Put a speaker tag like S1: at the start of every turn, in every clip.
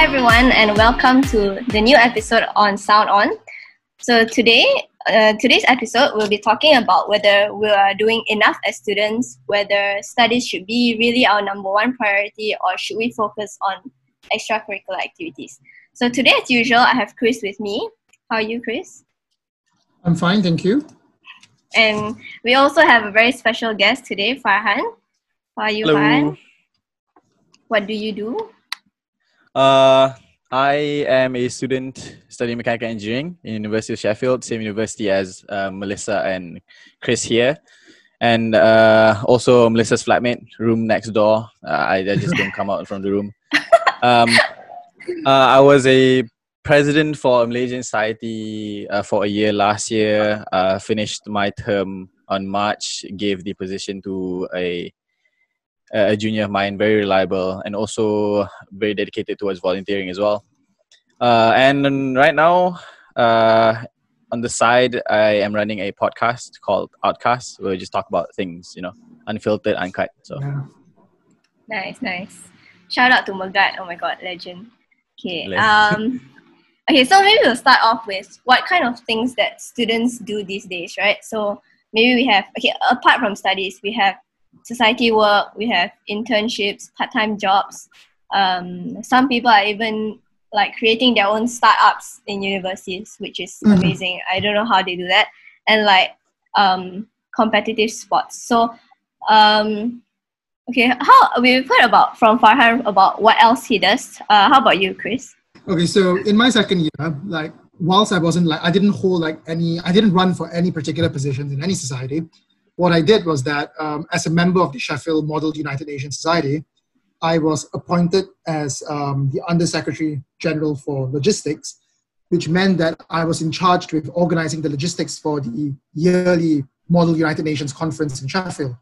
S1: Hi everyone, and welcome to the new episode on Sound On. So today, uh, today's episode, we'll be talking about whether we are doing enough as students, whether studies should be really our number one priority, or should we focus on extracurricular activities. So today, as usual, I have Chris with me. How are you, Chris?
S2: I'm fine, thank you.
S1: And we also have a very special guest today, Farhan. How are you,
S3: Hello.
S1: Farhan? What do you do?
S3: Uh, I am a student studying mechanical engineering in University of Sheffield, same university as uh, Melissa and Chris here, and uh, also Melissa's flatmate, room next door. Uh, I, I just don't come out from the room. Um, uh, I was a president for a Malaysian Society uh, for a year last year. Finished my term on March. Gave the position to a a junior of mine, very reliable, and also very dedicated towards volunteering as well. Uh, and right now, uh, on the side, I am running a podcast called Outcast, where we just talk about things, you know, unfiltered, uncut. So
S2: Yeah.
S1: Nice, nice. Shout out to Magat. Oh my god, legend. Okay.
S3: Legend.
S1: Um okay, so maybe we'll start off with what kind of things that students do these days, right? So maybe we have okay, apart from studies, we have society work, we have internships, part-time jobs. Um, some people are even like creating their own startups in universities, which is
S2: Mhm.
S1: amazing. I don't know how they do that. And like um, competitive sports. So um, Okay, how we've heard about from Farhan about what else he does. Uh, how about you, Chris?
S2: Okay, so in my second year, like whilst I wasn't like I didn't hold like any, I didn't run for any particular positions in any society. What I did was that um, as a member of the Sheffield Model United Nations Society, I was appointed as um, the Undersecretary General for Logistics, which meant that I was in charge with organizing the logistics for the yearly Model United Nations conference in Sheffield.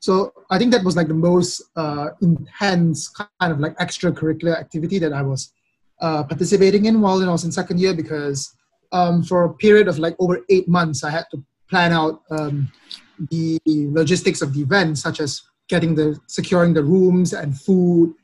S2: So I think that was like the most uh, intense kind of like extracurricular activity that I was uh, participating in while I was in second year because um, for a period of like over eight months, I had to plan out um, the logistics of the event, such as getting the securing the rooms and food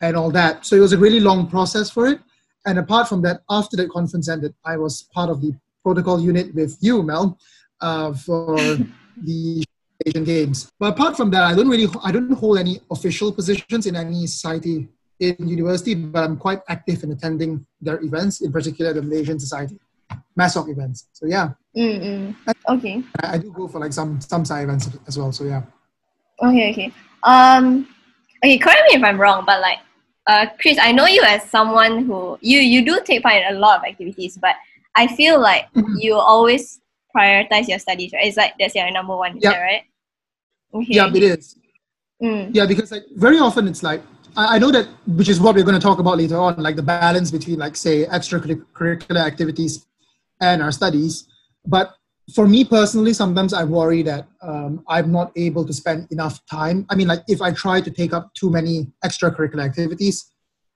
S2: and all that. So it was a really long process for it. And apart from that, after the conference ended, I was part of the protocol unit with you, Mel, uh, for the Asian Games. But apart from that, I don't really, I don't hold any official positions in any society in university, but I'm quite active in attending their events, in particular the Malaysian Society, MASOC events. So yeah,
S1: Mm-mm. Okay.
S2: I, I do go for like some some side events as well. So yeah.
S1: Okay. Okay. Um. Okay. Correct me if I'm wrong, but like, uh, Chris, I know you as someone who you you do take part in a lot of activities, but I feel like
S2: Mhm.
S1: you always prioritize your studies, right? It's like that's your number one,
S2: Yeah.
S1: right? Okay.
S2: Yeah, it is.
S1: Mm.
S2: Yeah, because like very often it's like I, I know that which is what we're going to talk about later on, like the balance between like say extracurricular activities and our studies. But for me personally, sometimes I worry that um, I'm not able to spend enough time. I mean, like if I try to take up too many extracurricular activities,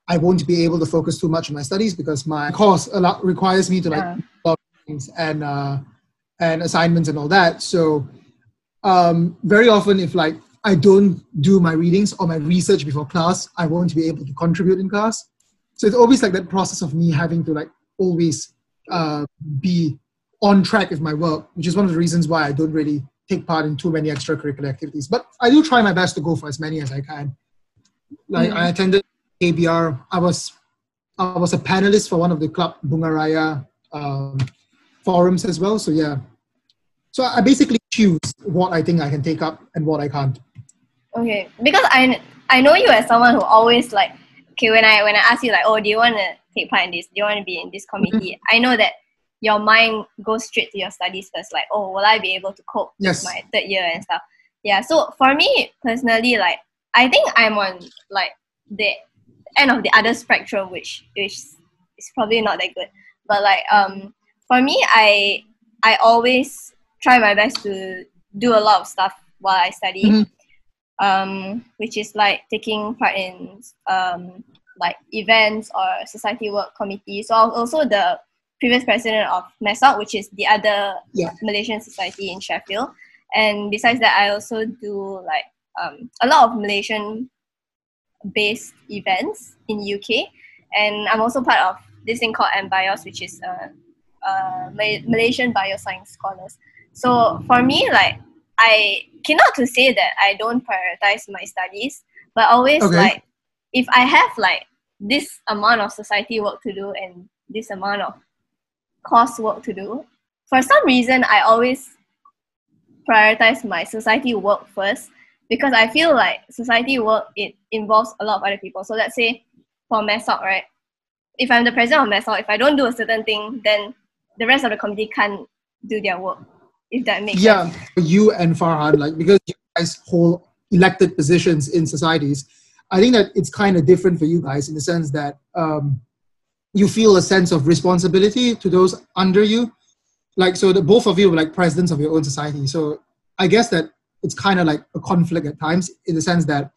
S2: I won't be able to focus too much on my studies because my course a lot requires me to like
S1: Yeah.
S2: a lot of things and uh, and assignments and all that. So um, very often, if like I don't do my readings or my research before class, I won't be able to contribute in class. So it's always like that process of me having to like always uh, be on track with my work, which is one of the reasons why I don't really take part in too many extracurricular activities. But I do try my best to go for as many as I can. Like I attended KBR. I was I was a panelist for one of the club Bungaraya um, forums as well. So yeah. So I basically choose what I think I can take up and what I can't.
S1: Okay, because I I know you as someone who always like okay when I when I ask you like oh do you want to take part in this do you want to be in this committee I know that your mind goes straight to your studies first like oh will I be able to cope
S2: Yes.
S1: with my third year and stuff yeah so for me personally like I think I'm on like the end of the other spectrum which is is probably not that good but like um for me I I always try my best to do a lot of stuff while I study
S2: Mhm.
S1: um, which is like taking part in um, like events or society work committee. So I'm also the previous president of MESOC, which is the other
S2: Yeah.
S1: Malaysian society in Sheffield. And besides that, I also do like um, a lot of Malaysian based events in UK. and I'm also part of this thing called MBIOS, which is uh, uh, Malaysian Bioscience Scholars. So for me, like I cannot to say that I don't prioritize my studies, but always okay. like if I have like this amount of society work to do and this amount of course work to do, for some reason I always prioritize my society work first because I feel like society work it involves a lot of other people. So let's say for MESOC, right? If I'm the president of MESOC, if I don't do a certain thing, then the rest of the committee can't do their work. If that makes
S2: yeah,
S1: sense.
S2: Yeah, you and Farhan, like because you guys hold elected positions in societies, I think that it's kind of different for you guys in the sense that um, you feel a sense of responsibility to those under you. Like so, the both of you are like presidents of your own society. So I guess that it's kind of like a conflict at times in the sense that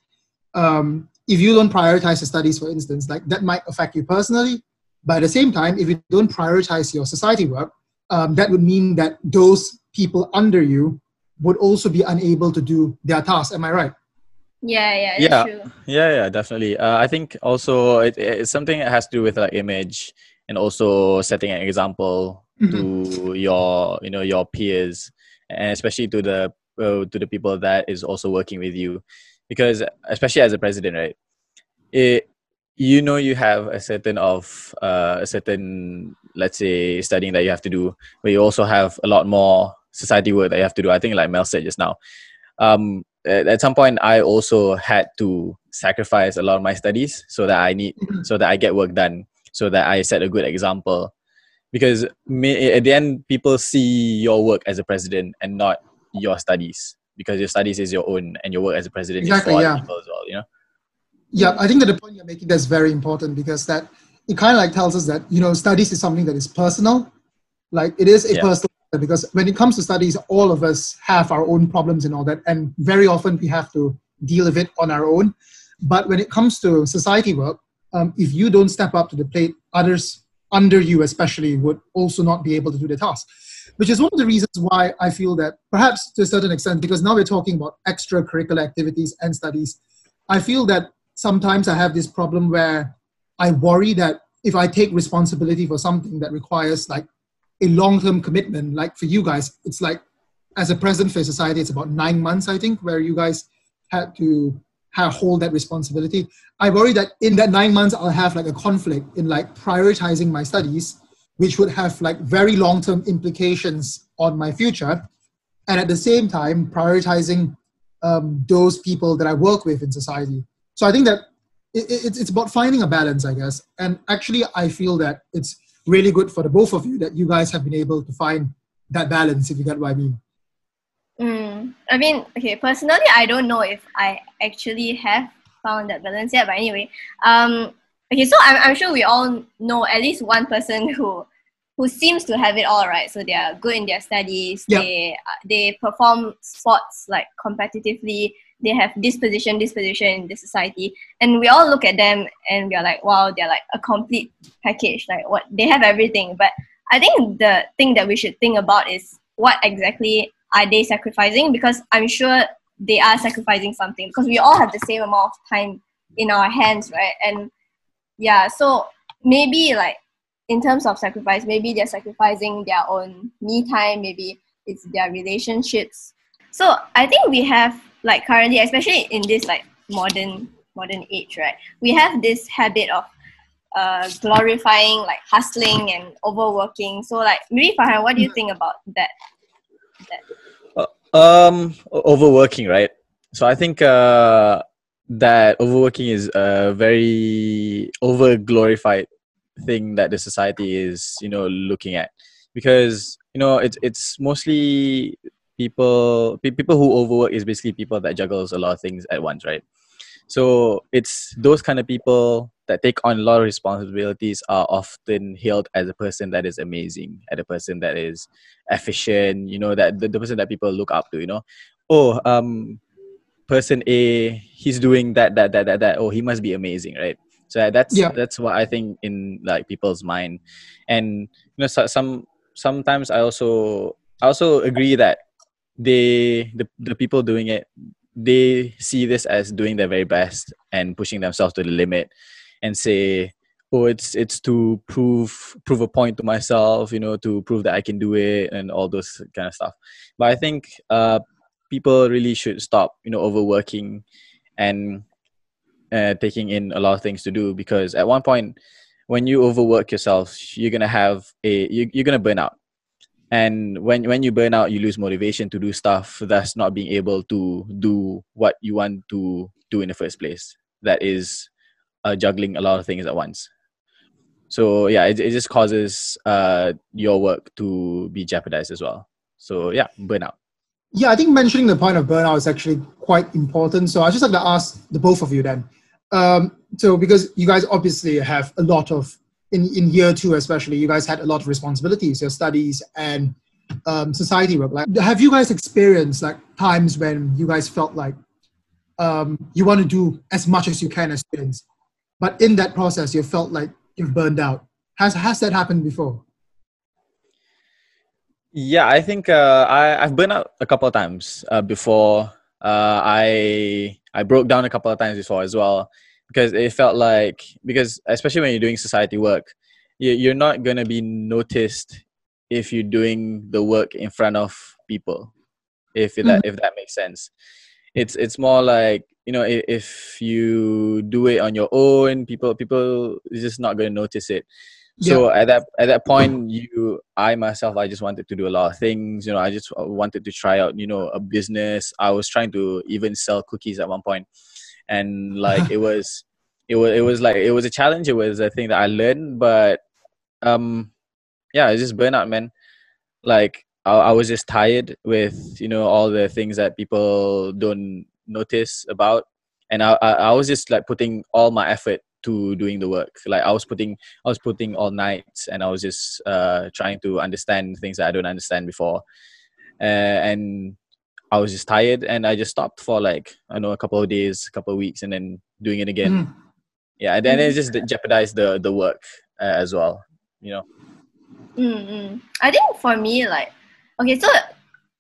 S2: um, if you don't prioritize the studies, for instance, like that might affect you personally. But at the same time, if you don't prioritize your society work, um, that would mean that those people under you would also be unable to do their task. Am I right?
S1: Yeah, yeah,
S3: yeah,
S1: true.
S3: yeah, yeah, definitely. Uh, I think also it, it's something that has to do with like image and also setting an example mm-hmm. to your, you know, your peers, and especially to the uh, to the people that is also working with you, because especially as a president, right? It you know you have a certain of uh, a certain let's say studying that you have to do, but you also have a lot more society work that you have to do. I think like Mel said just now. Um, at some point i also had to sacrifice a lot of my studies so that i need mm-hmm. so that i get work done so that i set a good example because at the end people see your work as a president and not your studies because your studies is your own and your work as a president exactly, is for yeah. people as well you know
S2: yeah i think that the point you're making that's very important because that it kind of like tells us that you know studies is something that is personal like it is a yeah. personal because when it comes to studies, all of us have our own problems and all that, and very often we have to deal with it on our own. But when it comes to society work, um, if you don't step up to the plate, others under you especially would also not be able to do the task. Which is one of the reasons why I feel that perhaps to a certain extent, because now we're talking about extracurricular activities and studies, I feel that sometimes I have this problem where I worry that if I take responsibility for something that requires like a long-term commitment. Like for you guys it's like as a president for society it's about nine months i think where you guys had to have, hold that responsibility. I worry that in that nine months i'll have like a conflict in like prioritizing my studies which would have like very long-term implications on my future. And at the same time prioritizing um, those people that i work with in society. So i think that it, it, it's about finding a balance i guess. And actually i feel that it's really good for the both of you that you guys have been able to find that balance, if you get what I mean.
S1: Mm, I mean, okay, personally, I don't know if I actually have found that balance yet, but anyway, um, okay, so I'm, I'm sure we all know at least one person who who seems to have it all right. So they are good in their studies. Yep. They they perform sports like competitively they have this position, this position in the society, and we all look at them and we are like, wow, they're like a complete package. Like what they have everything. But I think the thing that we should think about is what exactly are they sacrificing? Because I'm sure they are sacrificing something because we all have the same amount of time in our hands, right? And yeah, so maybe like in terms of sacrifice, maybe they're sacrificing their own me time, maybe it's their relationships. So I think we have like currently, especially in this like modern modern age, right? We have this habit of uh, glorifying like hustling and overworking. So like maybe Farhan, what do you think about that?
S3: that? Uh, um, overworking, right? So I think uh, that overworking is a very over glorified thing that the society is, you know, looking at because you know it's it's mostly people people who overwork is basically people that juggles a lot of things at once right? So it's those kind of people that take on a lot of responsibilities are often hailed as a person that is amazing as a person that is efficient you know that the, the person that people look up to you know? Oh um person a he's doing that that that that that. Oh he must be amazing right? So that's yeah. that's what i think in like people's mind. And you know so, some sometimes i also i also agree that they the, the people doing it they see this as doing their very best and pushing themselves to the limit and say oh it's it's to prove prove a point to myself you know to prove that i can do it and all those kind of stuff. But i think uh people really should stop you know overworking and uh, taking in a lot of things to do because at one point when you overwork yourself you're gonna have a you, you're gonna burn out and when when you burn out you lose motivation to do stuff that's not being able to do what you want to do in the first place. That is uh, juggling a lot of things at once. So yeah it, it just causes uh, your work to be jeopardized as well. So yeah burnout
S2: yeah i think mentioning the point of burnout is actually quite important. So i just like to ask the both of you then. Um, so because you guys obviously have a lot of in, in year two especially you guys had a lot of responsibilities your studies and um, society work. Like have you guys experienced like times when you guys felt like um, you want to do as much as you can as students but in that process you felt like you've burned out? Has has that happened before?
S3: Yeah i think uh, I, i've burned out a couple of times uh, before. Uh, i i broke down a couple of times before as well because it felt like because especially when you're doing society work you're not going to be noticed if you're doing the work in front of people if that mm-hmm. if that makes sense it's it's more like you know if, you do it on your own people people is just not going to notice it so yeah. at that at that point you i myself i just wanted to do a lot of things you know i just wanted to try out you know a business i was trying to even sell cookies at one point and like it was it was it was like it was a challenge. It was a thing that i learned but um yeah it's just burnout man. Like I, I was just tired with you know all the things that people don't notice about. And I, I i was just like putting all my effort to doing the work. Like i was putting i was putting all nights and i was just uh trying to understand things that i don't understand before. Uh, and I was just tired and I just stopped for like I know a couple of days, a couple of weeks, and then doing it again. Mm. Yeah, and then it just jeopardized the the work uh, as well. You know.
S1: Mm-hmm. I think for me, like, okay, so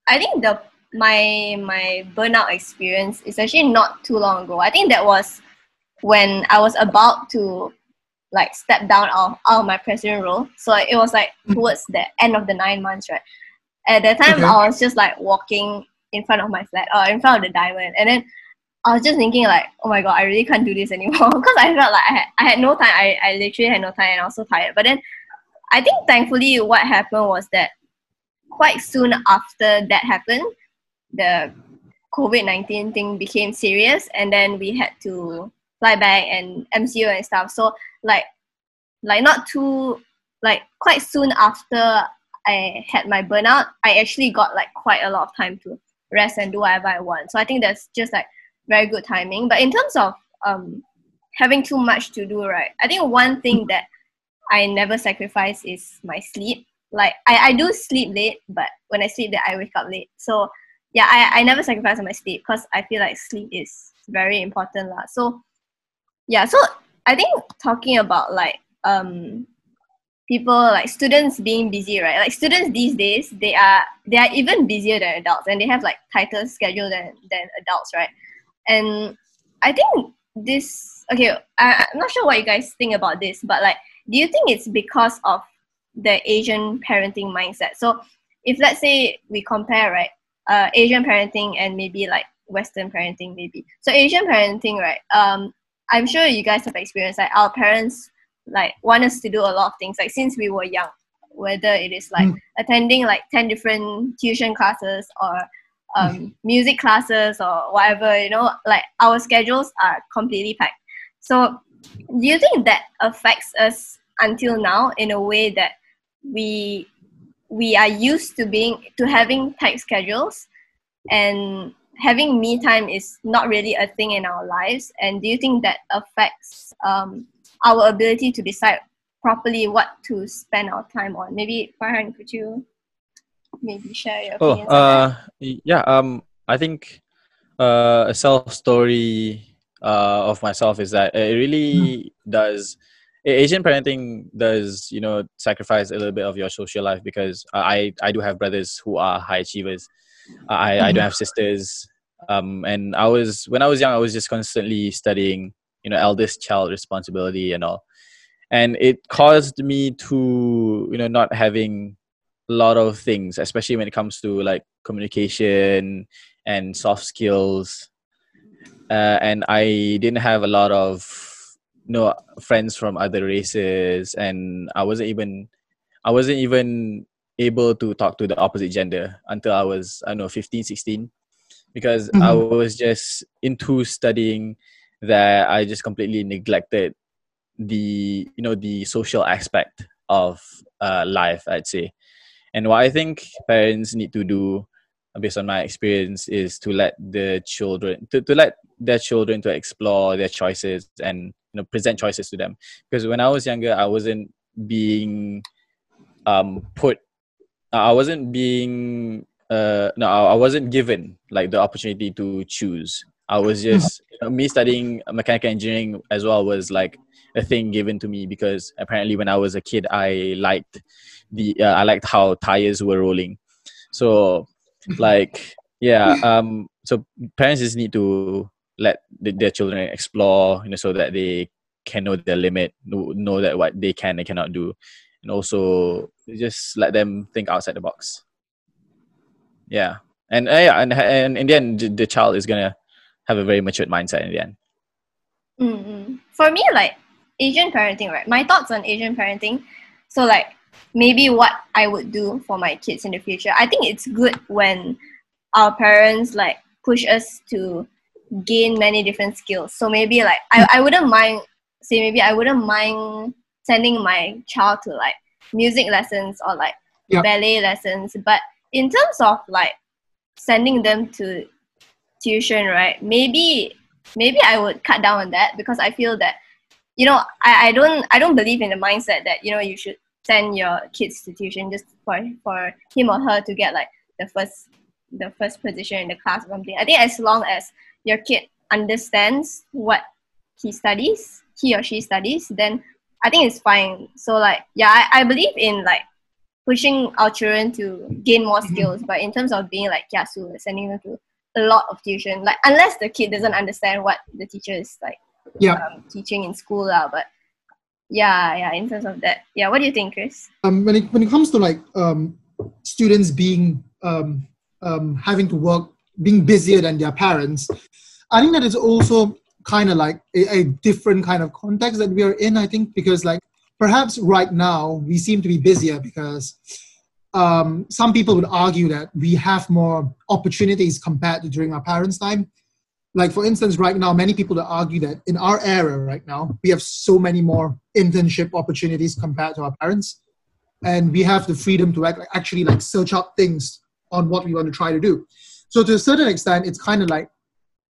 S1: I think the my my burnout experience is actually not too long ago. I think that was when I was about to like step down out, out of my president role. So it was like mm. towards the end of the nine months, right? At that time, okay. I was just like walking in front of my flat or in front of the diamond and then I was just thinking like, oh my god, I really can't do this anymore because I felt like I had, I had no time. I, I literally had no time and I was so tired. But then I think thankfully what happened was that quite soon after that happened, the COVID nineteen thing became serious and then we had to fly back and MCO and stuff. So like like not too like quite soon after I had my burnout, I actually got like quite a lot of time to rest and do whatever I want. So I think that's just like very good timing. But in terms of um, having too much to do, right? I think one thing that I never sacrifice is my sleep. Like I, I do sleep late, but when I sleep late, I wake up late. So yeah, I, I never sacrifice on my sleep because I feel like sleep is very important. La. So yeah, so I think talking about like um people like students being busy right? Like students these days they are they are even busier than adults and they have like tighter schedule than than adults right? And i think this okay I, i'm not sure what you guys think about this but like do you think it's because of the asian parenting mindset? So if let's say we compare right uh, asian parenting and maybe like western parenting maybe. So asian parenting right um i'm sure you guys have experienced like our parents like want us to do a lot of things like since we were young whether it is like mm. attending like 10 different tuition classes or um, mm. music classes or whatever you know like our schedules are completely packed so do you think that affects us until now in a way that we we are used to being to having tight schedules and having me time is not really a thing in our lives and do you think that affects um, our ability to decide properly what to spend our time on. Maybe Farhan, could you maybe share your
S3: oh? Oh, uh, yeah. Um, I think uh, a self story uh, of myself is that it really mm. does. Asian parenting does, you know, sacrifice a little bit of your social life because I I do have brothers who are high achievers. I. I don't hmm. have sisters. Um, and I was when I was young, I was just constantly studying you know eldest child responsibility and all. And it caused me to you know not having a lot of things especially when it comes to like communication and soft skills. Uh, and i didn't have a lot of you know friends from other races and i wasn't even i wasn't even able to talk to the opposite gender until i was i don't know 15 16 because mm-hmm. i was just into studying that i just completely neglected the you know the social aspect of uh, life i'd say. And what i think parents need to do based on my experience is to let the children to, to let their children to explore their choices and you know present choices to them. Because when i was younger i wasn't being um put i wasn't being uh no i wasn't given like the opportunity to choose. I was just you know, me studying mechanical engineering as well was like a thing given to me because apparently when I was a kid I liked the uh, I liked how tires were rolling. So like yeah um so parents just need to let the, their children explore you know so that they can know their limit know, that what they can and cannot do. And also just let them think outside the box. Yeah. And uh, yeah and, and in the end the child is gonna have a very matured mindset in the end
S1: mm-hmm. for me like Asian parenting, right? My thoughts on Asian parenting. So like maybe what I would do for my kids in the future. I think it's good when our parents like push us to gain many different skills. So maybe like I, I wouldn't mind say maybe I wouldn't mind sending my child to like music lessons or like yep. ballet lessons. But in terms of like sending them to tuition, right? Maybe maybe I would cut down on that because I feel that you know, I, I don't I don't believe in the mindset that you know you should send your kids to tuition just for for him or her to get like the first the first position in the class or something. I think as long as your kid understands what he studies, he or she studies, then I think it's fine. So like yeah, I, I believe in like pushing our children to gain more mm-hmm. skills, but in terms of being like kiasu, sending them to a lot of tuition, like unless the kid doesn't understand what the teacher is like
S2: yeah.
S1: um, teaching in school lah. But yeah, yeah, in terms of that, yeah. What do you think, Chris?
S2: Um, when it when it comes to like um, students being um, um, having to work, being busier than their parents, I think that is also kind of like a, a different kind of context that we are in. I think because like perhaps right now we seem to be busier because um, some people would argue that we have more opportunities compared to during our parents' time. Like for instance right now many people argue that in our era right now we have so many more internship opportunities compared to our parents. And we have the freedom to actually like search up things on what we want to try to do. So to a certain extent it's kind of like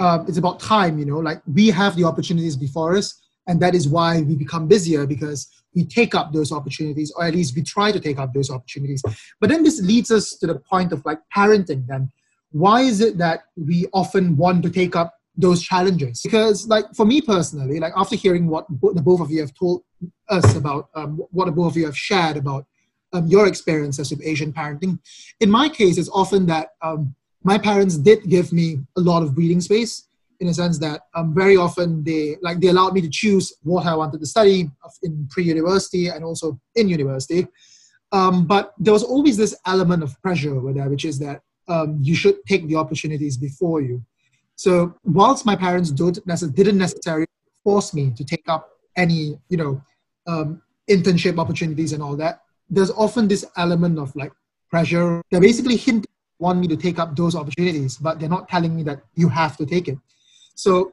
S2: uh, it's about time you know? Like we have the opportunities before us and that is why we become busier because we take up those opportunities or at least we try to take up those opportunities. But then this leads us to the point of like parenting then. Why is it that we often want to take up those challenges? Because like for me personally like after hearing what the both of you have told us about um, what the both of you have shared about um, your experiences with asian parenting in my case it's often that um, my parents did give me a lot of breathing space in a sense that um, very often they like they allowed me to choose what i wanted to study in pre-university and also in university um, but there was always this element of pressure over there which is that um, you should take the opportunities before you. So whilst my parents don't necess- didn't necessarily force me to take up any, you know, um, internship opportunities and all that, there's often this element of like pressure. They basically hint want me to take up those opportunities, but they're not telling me that you have to take it. So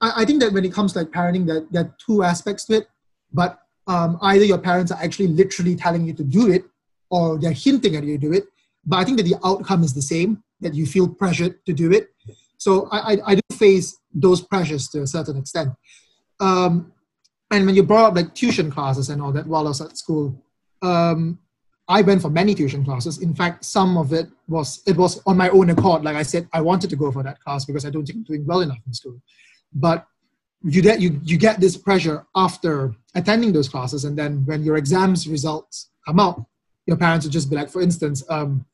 S2: I, I think that when it comes to like parenting, that there are two aspects to it. But um, either your parents are actually literally telling you to do it, or they're hinting at you to do it, but I think that the outcome is the same, that you feel pressured to do it. So I, I, I do face those pressures to a certain extent. Um, and when you brought up like tuition classes and all that while I was at school, um, I went for many tuition classes. In fact, some of it was it was on my own accord. Like I said, I wanted to go for that class because I don't think I'm doing well enough in school. But you get you you get this pressure after attending those classes, and then when your exams results come out, your parents would just be like, for instance, um,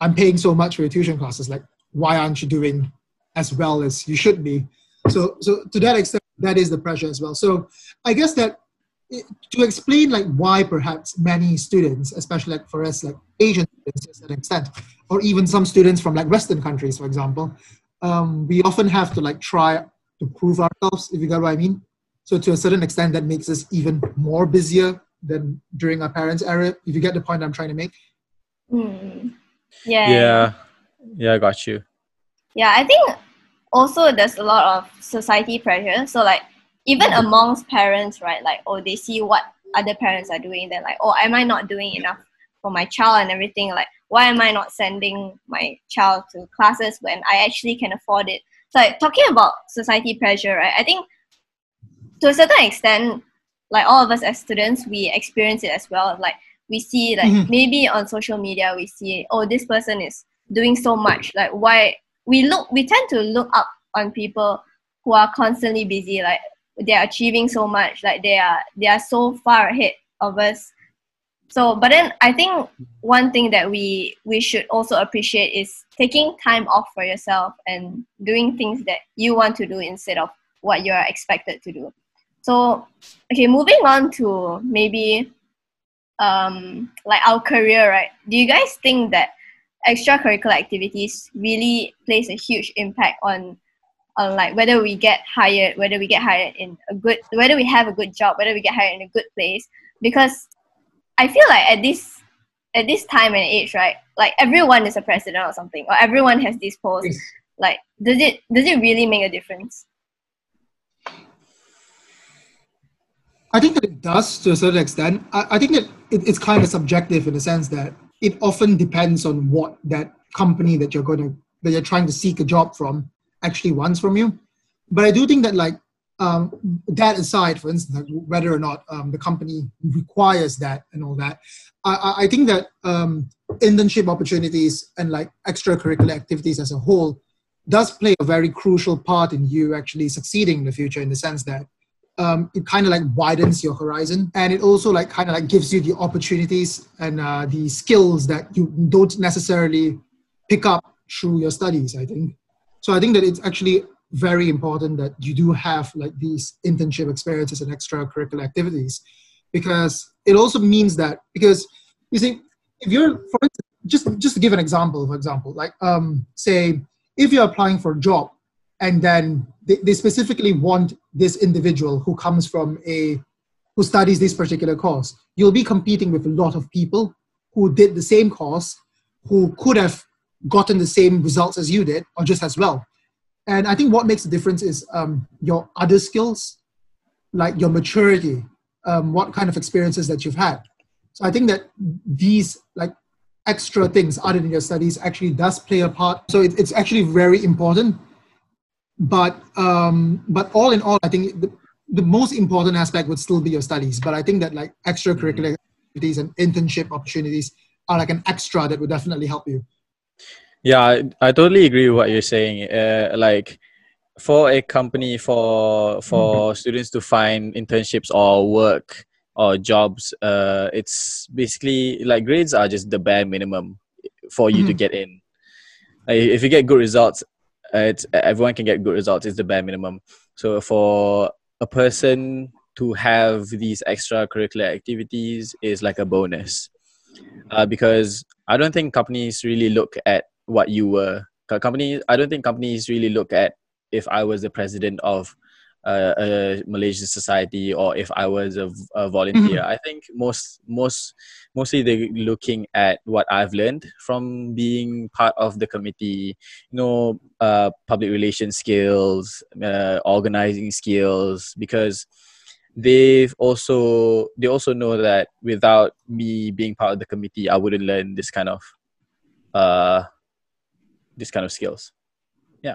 S2: I'm paying so much for your tuition classes. Like, why aren't you doing as well as you should be? So, so to that extent, that is the pressure as well. So, I guess that to explain like why perhaps many students, especially like for us like Asian students to a certain extent, or even some students from like Western countries, for example, um, we often have to like try to prove ourselves, if you get what I mean. So to a certain extent, that makes us even more busier than during our parents' era. If you get the point I'm trying to make.
S1: Mm. Yeah.
S3: Yeah. Yeah, I got you.
S1: Yeah, I think also there's a lot of society pressure. So like even amongst parents, right? Like oh, they see what other parents are doing. They're like, oh, am I not doing enough for my child and everything? Like, why am I not sending my child to classes when I actually can afford it? So like, talking about society pressure, right? I think to a certain extent, like all of us as students, we experience it as well. Like we see like
S2: Mhm.
S1: maybe on social media we see oh this person is doing so much like why we look we tend to look up on people who are constantly busy like they're achieving so much. Like they are they are so far ahead of us. So but then i think one thing that we we should also appreciate is taking time off for yourself and doing things that you want to do instead of what you are expected to do. So okay moving on to maybe um like our career right? Do you guys think that extracurricular activities really plays a huge impact on on like whether we get hired whether we get hired in a good whether we have a good job whether we get hired in a good place because i feel like at this at this time and age right like everyone is a president or something or everyone has these posts
S2: Yes.
S1: like does it does it really make a difference
S2: I think that it does to a certain extent. I, I think that it, it's kind of subjective in the sense that it often depends on what that company that you're going to that you're trying to seek a job from actually wants from you. But I do think that like um, that aside, for instance, like whether or not um, the company requires that and all that, I, I- think that um, internship opportunities and like extracurricular activities as a whole does play a very crucial part in you actually succeeding in the future in the sense that um, it kind of like widens your horizon and it also like kind of like gives you the opportunities and uh, the skills that you don't necessarily pick up through your studies i think so i think that it's actually very important that you do have like these internship experiences and extracurricular activities because it also means that because you see if you're for instance, just just to give an example for example like um say if you're applying for a job and then they, they specifically want this individual who comes from a who studies this particular course you'll be competing with a lot of people who did the same course who could have gotten the same results as you did or just as well and i think what makes the difference is um, your other skills like your maturity um, what kind of experiences that you've had so i think that these like extra things other than your studies actually does play a part so it, it's actually very important but um, but all in all, I think the, the most important aspect would still be your studies. But I think that like extracurricular activities and internship opportunities are like an extra that would definitely help you.
S3: Yeah, I, I totally agree with what you're saying. Uh, like for a company for for students to find internships or work or jobs, uh, it's basically like grades are just the bare minimum for you to
S2: Mhm.
S3: get in. Like, if you get good results, uh, it's everyone can get good results. It's the bare minimum. So for a person to have these extracurricular activities is like a bonus, uh, because I don't think companies really look at what you were. Co- Companies, I don't think companies really look at if I was the president of uh, a Malaysian society or if I was a volunteer. I think most most mostly they're looking at what I've learned from being part of the committee. You know, uh, public relations skills, uh, organizing skills, because they've also they also know that without me being part of the committee, I wouldn't learn this kind of uh this kind of skills.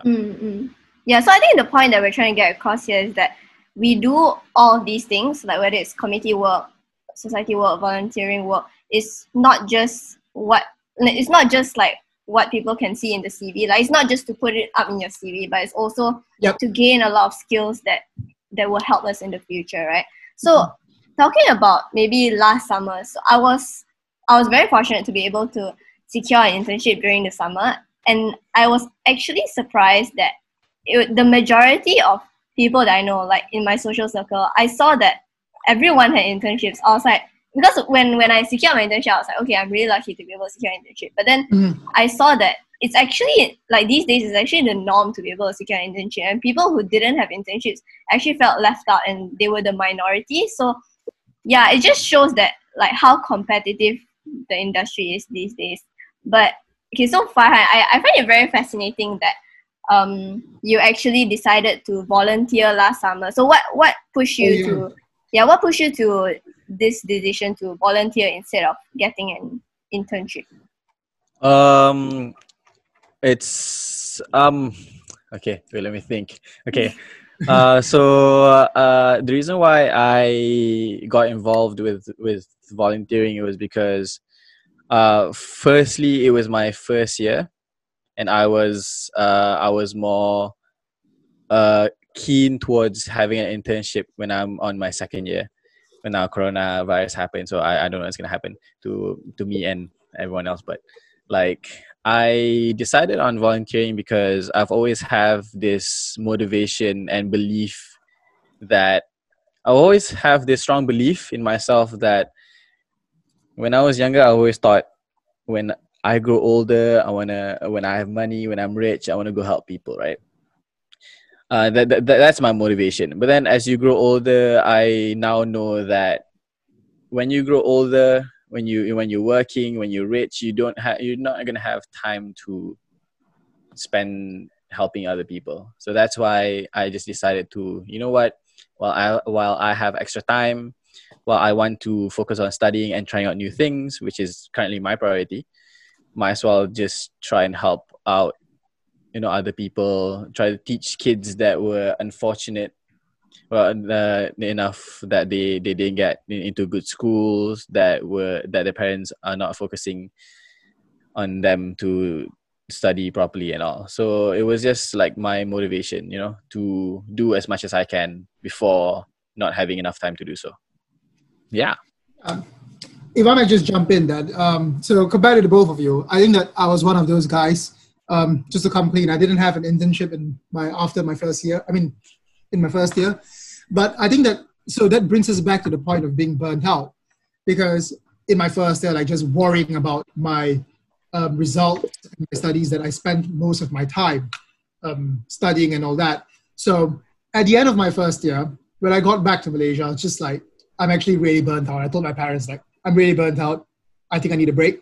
S1: Mm-mm. Yeah, so I think the point that we're trying to get across here is that we do all of these things, like whether it's committee work, society work, volunteering work, it's not just what it's not just like what people can see in the CV. Like it's not just to put it up in your CV, but it's also
S2: Yep.
S1: to gain a lot of skills that that will help us in the future, right? So mm-hmm. talking about maybe last summer, so I was I was very fortunate to be able to secure an internship during the summer, and I was actually surprised that it, the majority of people that I know, like in my social circle, I saw that everyone had internships. I was like, because when when I secured my internship, I was like, okay, I'm really lucky to be able to secure an internship. But then
S2: Mm-hmm.
S1: I saw that it's actually like these days it's actually the norm to be able to secure an internship, and people who didn't have internships actually felt left out, and they were the minority. So yeah, it just shows that like how competitive the industry is these days. But okay, so far I I find it very fascinating that um you actually decided to volunteer last summer. So what what pushed you
S2: Oh, yeah.
S1: to yeah what pushed you to this decision to volunteer instead of getting an internship?
S3: Um, it's um, okay. Wait, let me think. Okay, uh, so uh, the reason why I got involved with with volunteering it was because, uh, firstly, it was my first year, and I was uh, I was more uh keen towards having an internship when I'm on my second year. When now coronavirus happened, so I, I don't know what's gonna happen to to me and everyone else, but like i decided on volunteering because i've always have this motivation and belief that i always have this strong belief in myself that when i was younger i always thought when i grow older i want to when i have money when i'm rich i want to go help people right? Uh, that, that, that's my motivation. But then as you grow older i now know that when you grow older when you when you're working when you're rich you don't have you're not to have time to spend helping other people. So that's why i just decided to you know what? While i while i have extra time while i want to focus on studying and trying out new things which is currently my priority. Might as well just try and help out you know other people try to teach kids that were unfortunate well uh, enough that they, they didn't get into good schools that were that their parents are not focusing on them to study properly and all. So it was just like my motivation you know to do as much as i can before not having enough time to do so yeah
S2: if I might just jump in that, um, so compared to both of you, I think that I was one of those guys. Um, just to come clean, I didn't have an internship in my after my first year. I mean, in my first year, but I think that so that brings us back to the point of being burnt out, because in my first year, like just worrying about my um, results and my studies, that I spent most of my time um, studying and all that. So at the end of my first year, when I got back to Malaysia, I was just like, I'm actually really burnt out. I told my parents like, I'm really burnt out. I think I need a break.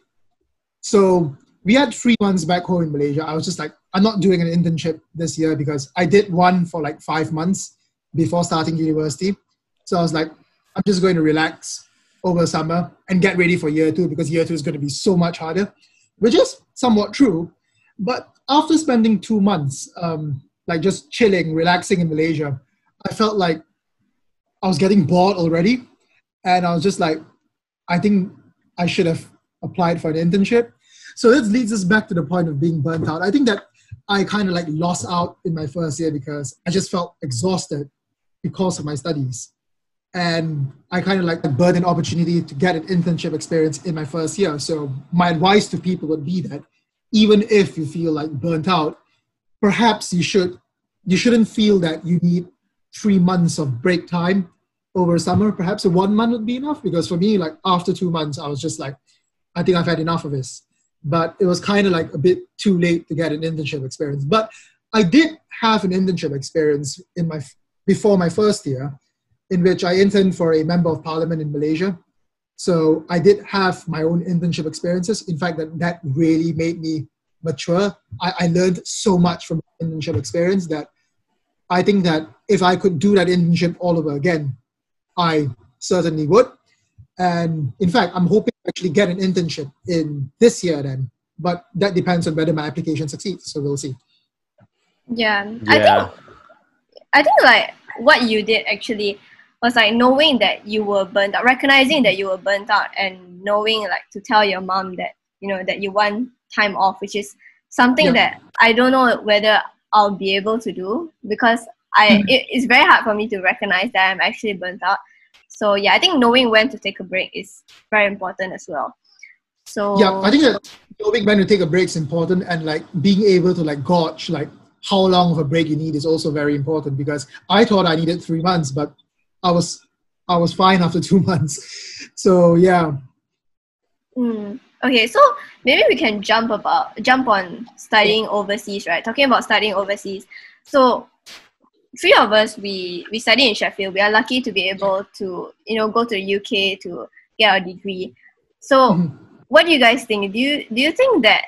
S2: So we had three months back home in Malaysia. I was just like, I'm not doing an internship this year because I did one for like five months before starting university. So I was like, I'm just going to relax over summer and get ready for year two because year two is going to be so much harder, which is somewhat true. But after spending two months, um, like just chilling, relaxing in Malaysia, I felt like I was getting bored already. And I was just like, I think I should have applied for an internship. So this leads us back to the point of being burnt out. I think that I kind of like lost out in my first year because I just felt exhausted because of my studies. And I kind of like burned an opportunity to get an internship experience in my first year. So my advice to people would be that even if you feel like burnt out, perhaps you should you shouldn't feel that you need three months of break time over summer. Perhaps one month would be enough because for me, like after two months, I was just like, I think I've had enough of this. But it was kind of like a bit too late to get an internship experience. But I did have an internship experience in my before my first year, in which I interned for a member of parliament in Malaysia. So I did have my own internship experiences. In fact, that, that really made me mature. I, I learned so much from internship experience that I think that if I could do that internship all over again, I certainly would. And in fact, I'm hoping to actually get an internship in this year then. But that depends on whether my application succeeds. So we'll see.
S1: Yeah, I think I think like what you did actually was like knowing that you were burnt out, recognizing that you were burnt out, and knowing like to tell your mom that you know that you want time off, which is something
S2: Yeah.
S1: that I don't know whether I'll be able to do because I
S2: Mhm.
S1: it, it's very hard for me to recognize that I'm actually burnt out. So yeah, I think knowing when to take a break is very important as well. So
S2: Yeah, I think that knowing when to take a break is important and like being able to like gauge like how long of a break you need is also very important because I thought I needed three months, but I was I was fine after two months. So yeah.
S1: Mm. Okay, so maybe we can jump about jump on studying overseas, right? Talking about studying overseas. So three of us we we study in Sheffield. We are lucky to be able to you know go to the UK to get our degree. So
S2: Mhm.
S1: what do you guys think? Do you do you think that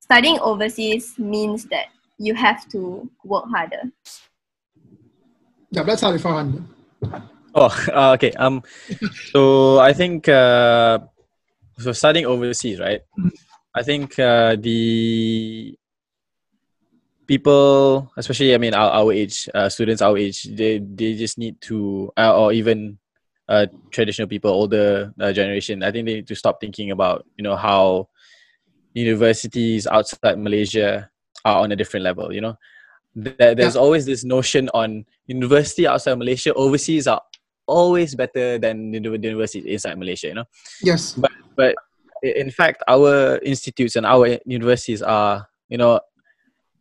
S1: studying overseas means that you have to work harder?
S2: Yeah, that's how we found
S3: Oh, uh, okay. Um, so I think uh, so studying overseas, right? I think uh, the people, especially I mean our, our age, uh, students our age, they they just need to, uh, or even uh, traditional people, older uh, generation. I think they need to stop thinking about you know how universities outside Malaysia are on a different level. You know, there, there's always this notion on university outside Malaysia, overseas are always better than the uni- the universities inside Malaysia. You know,
S2: Yes.
S3: but but in fact, our institutes and our universities are you know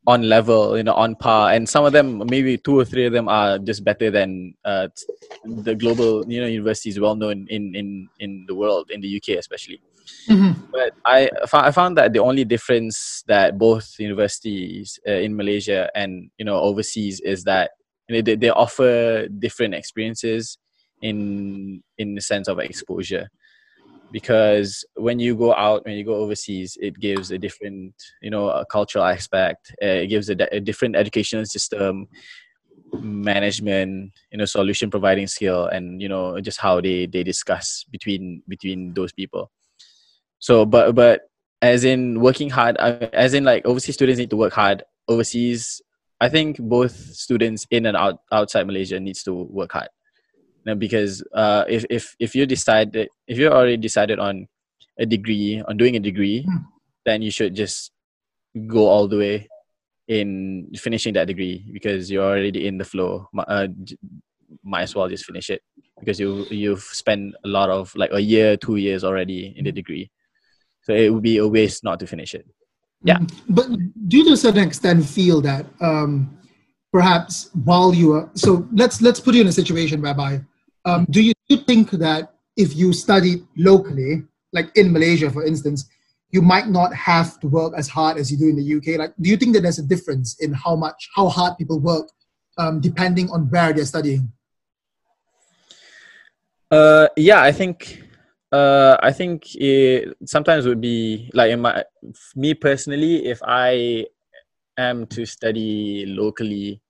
S3: on level, you know, on par, and some of them, maybe two or three of them, are just better than uh, the global, you know, universities well known in in in the world, in the UK especially.
S2: Mhm.
S3: But I I found that the only difference that both universities uh, in Malaysia and you know overseas is that you know, they, they offer different experiences in in the sense of exposure because when you go out when you go overseas it gives a different you know a cultural aspect. Uh, it gives a, a different educational system management you know solution providing skill and you know just how they they discuss between between those people. So but but as in working hard as in like overseas students need to work hard. Overseas i think both students in and out outside malaysia needs to work hard you know, because uh, if if if you decide that if you're already decided on a degree on doing a degree
S2: Hmm.
S3: then you should just go all the way in finishing that degree because you're already in the flow uh, might as well just finish it because you you've spent a lot of like a year two years already in the degree so it would be a waste not to finish it Yeah.
S2: Mhm. But do you to a certain extent feel that um, perhaps while you are so let's let's put you in a situation whereby um, do you, think that if you studied locally, like in Malaysia, for instance, you might not have to work as hard as you do in the UK? Like, do you think that there's a difference in how much how hard people work um, depending on where they're studying?
S3: Uh, yeah, I think, uh, I think it sometimes would be like in my, me personally, if I am to study locally,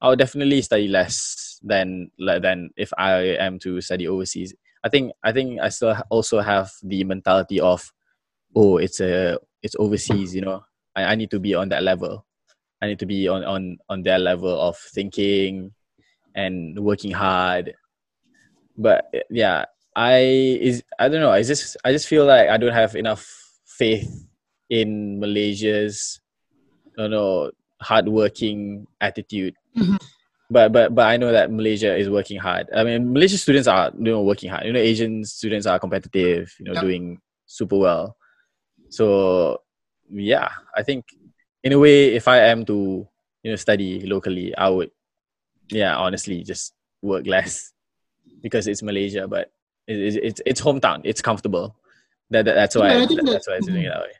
S3: I'll definitely study less than than if I am to study overseas. I think I think I still also have the mentality of, oh, it's a it's overseas, you know. I, I need to be on that level. I need to be on on on their level of thinking and working hard but yeah i is i don't know i just i just feel like i don't have enough faith in malaysia's don't know hardworking attitude
S2: Mhm.
S3: But but but i know that malaysia is working hard i mean malaysian students are you know working hard you know asian students are competitive you know
S2: Yep.
S3: doing super well so yeah i think in a way if i am to you know study locally i would yeah honestly just work less because it's Malaysia, but it, it, it's it's hometown. It's comfortable. That, that that's why
S2: Yeah, I think
S3: that-
S2: that-
S3: that's why it's doing it that way.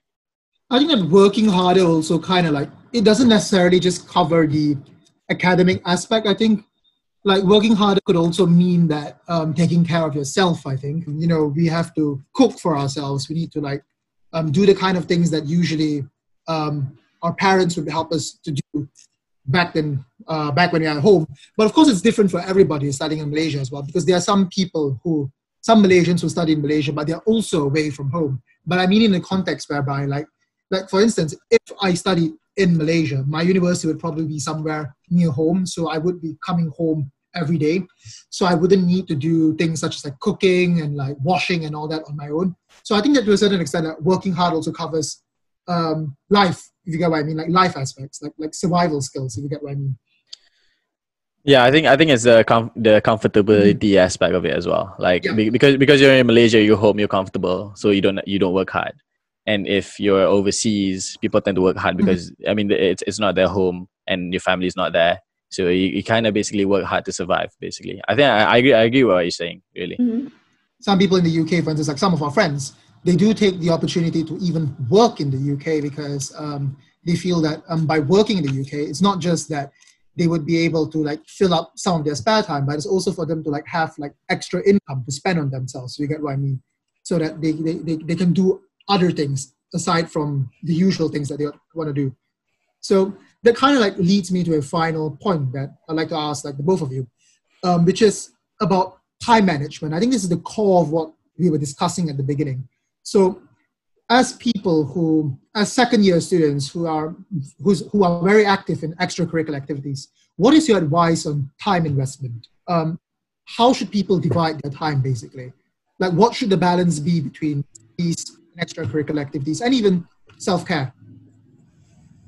S2: I think that working harder also kind of like it doesn't necessarily just cover the academic aspect. I think like working harder could also mean that um, taking care of yourself. I think you know we have to cook for ourselves. We need to like um, do the kind of things that usually um, our parents would help us to do back then uh, back when we are at home. But of course, it's different for everybody studying in Malaysia as well because there are some people who some Malaysians who study in Malaysia, but they're also away from home. But I mean in a context whereby like like for instance if i studied in malaysia my university would probably be somewhere near home so i would be coming home every day so i wouldn't need to do things such as like cooking and like washing and all that on my own so i think that to a certain extent that working hard also covers um, life if you get what i mean like life aspects like like survival skills if you get what i mean
S3: Yeah, I think I think it's the com- the comfortability aspect of it as well. Like
S2: Yeah.
S3: be- because because you're in Malaysia, you're home, you're comfortable, so you don't you don't work hard. And if you're overseas, people tend to work hard because I mean it's it's not their home and your family's not there, So you, you kind of basically work hard to survive. Basically, I think I, I agree. I agree with what you're saying. Really.
S1: Mm-hmm.
S2: Some people in the UK, for instance, like some of our friends, they do take the opportunity to even work in the UK because um, they feel that um, by working in the UK, it's not just that they would be able to like fill up some of their spare time, but it's also for them to like have like extra income to spend on themselves. You get what I mean? So that they, they, they, they can do other things aside from the usual things that they want to do. So that kind of like leads me to a final point that I'd like to ask like the both of you, um, which is about time management. I think this is the core of what we were discussing at the beginning. So as people who, as second year students who are, who's, who are very active in extracurricular activities, what is your advice on time investment? Um, how should people divide their time basically? Like what should the balance be between these extracurricular activities and even self-care?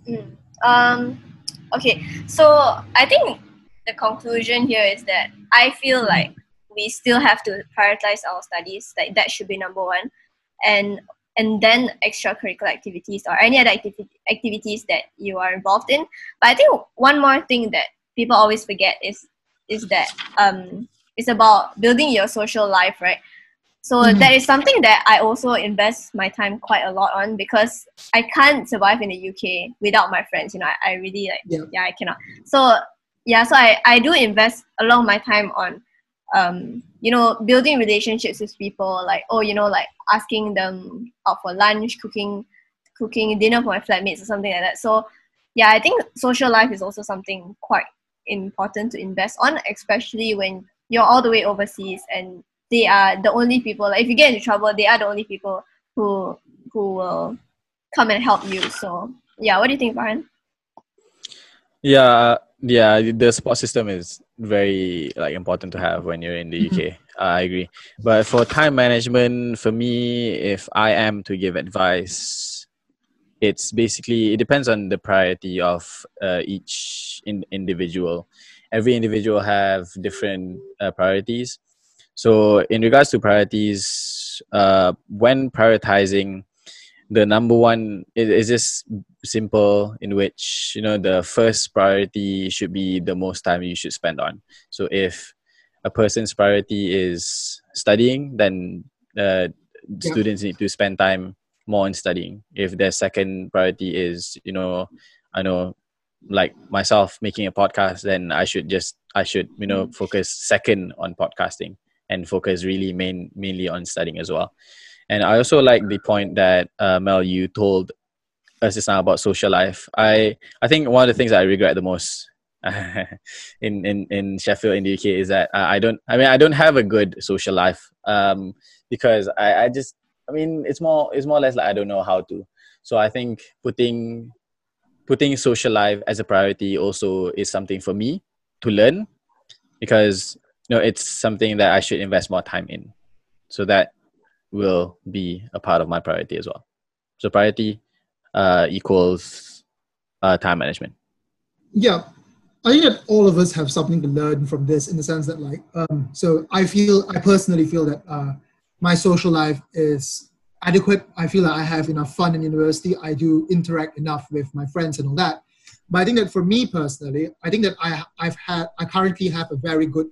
S1: Mm. Um, okay, so I think the conclusion here is that I feel like we still have to prioritize our studies. Like that should be number one, and and then extracurricular activities or any other activi- activities that you are involved in. But I think one more thing that people always forget is is that um, it's about building your social life, right? So mm-hmm. that is something that I also invest my time quite a lot on because I can't survive in the UK without my friends. You know, I, I really like yeah. yeah, I cannot. So yeah, so I, I do invest a lot of my time on um, you know, building relationships with people, like oh, you know, like asking them out for lunch, cooking, cooking dinner for my flatmates or something like that. So, yeah, I think social life is also something quite important to invest on, especially when you're all the way overseas and they are the only people. Like if you get into trouble, they are the only people who who will come and help you. So, yeah, what do you think, Brian?
S3: Yeah, yeah, the support system is very like important to have when you're in the UK. Mm-hmm. I agree. But for time management, for me, if I am to give advice, it's basically it depends on the priority of uh, each in, individual. Every individual have different uh, priorities. So in regards to priorities, uh, when prioritizing, the number one is, is just simple in which you know the first priority should be the most time you should spend on. So if a person's priority is studying then uh, yeah. students need to spend time more on studying. If their second priority is you know i know like myself making a podcast then i should just i should you know focus second on podcasting and focus really main mainly on studying as well and I also like the point that uh, Mel you told us just now about social life. I I think one of the things I regret the most in in in Sheffield in the UK is that I don't. I mean, I don't have a good social life um, because I I just. I mean, it's more it's more or less like I don't know how to. So I think putting putting social life as a priority also is something for me to learn because you know it's something that I should invest more time in so that will be a part of my priority as well. So priority uh, equals uh, time management.
S2: Yeah, I think that all of us have something to learn from this in the sense that, like, um, so I feel, I personally feel that uh, my social life is adequate. I feel that I have enough fun in university. I do interact enough with my friends and all that. But I think that for me personally, I think that I, I've had, I currently have a very good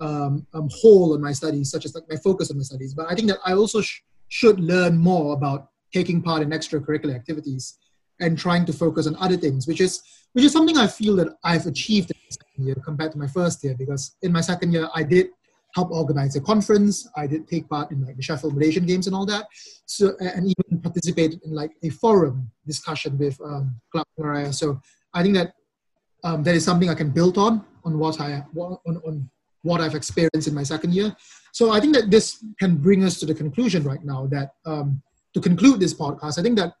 S2: um, um, on my studies, such as like my focus on my studies. But I think that I also sh- should learn more about taking part in extracurricular activities and trying to focus on other things, which is which is something I feel that I've achieved in the second year compared to my first year. Because in my second year, I did help organize a conference. I did take part in like the Sheffield Malaysian Games and all that. So and even participated in like a forum discussion with um, Club Maria. So I think that um, that is something I can build on on what I on, on what I've experienced in my second year. So I think that this can bring us to the conclusion right now that um, to conclude this podcast, I think that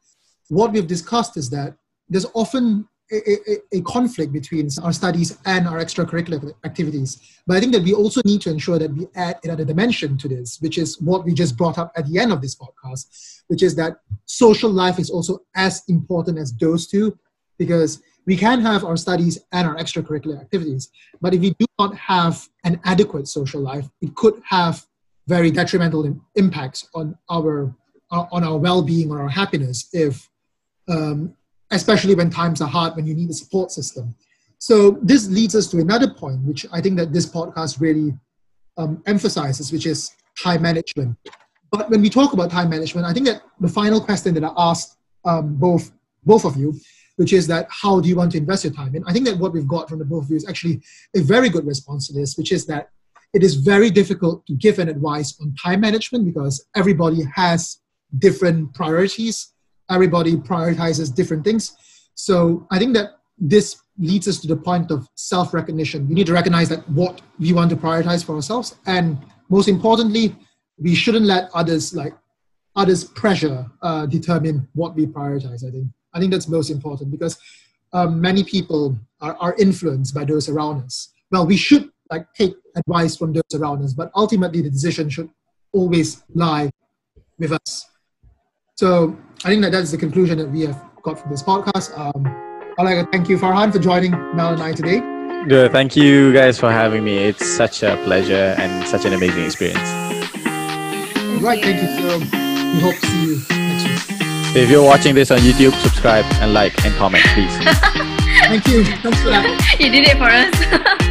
S2: what we've discussed is that there's often a, a, a, conflict between our studies and our extracurricular activities. But I think that we also need to ensure that we add another dimension to this, which is what we just brought up at the end of this podcast, which is that social life is also as important as those two, because we can have our studies and our extracurricular activities, but if we do not have an adequate social life, it could have very detrimental impacts on our on our well-being or our happiness if um, especially when times are hard when you need a support system So this leads us to another point, which I think that this podcast really um, emphasizes, which is time management. But when we talk about time management, I think that the final question that I asked um, both both of you, which is that how do you want to invest your time? And I think that what we've got from the both of you is actually a very good response to this, which is that it is very difficult to give an advice on time management because everybody has different priorities. Everybody prioritizes different things. So I think that this leads us to the point of self recognition. We need to recognize that what we want to prioritize for ourselves. And most importantly, we shouldn't let others like others pressure uh, determine what we prioritize. I think I think that's most important because um, many people are, are influenced by those around us. Well, we should like take advice from those around us, but ultimately the decision should always lie with us. So I think that that's the conclusion that we have got from this podcast. Um, I'd like to thank you, Farhan, for joining Mel and I today.
S3: Good. Thank you guys for having me. It's such a pleasure and such an amazing experience.
S2: Right, thank you. So we hope to see you.
S3: If you're watching this on YouTube, subscribe and like and comment, please.
S2: Thank you. Thanks for that.
S1: you did it for us.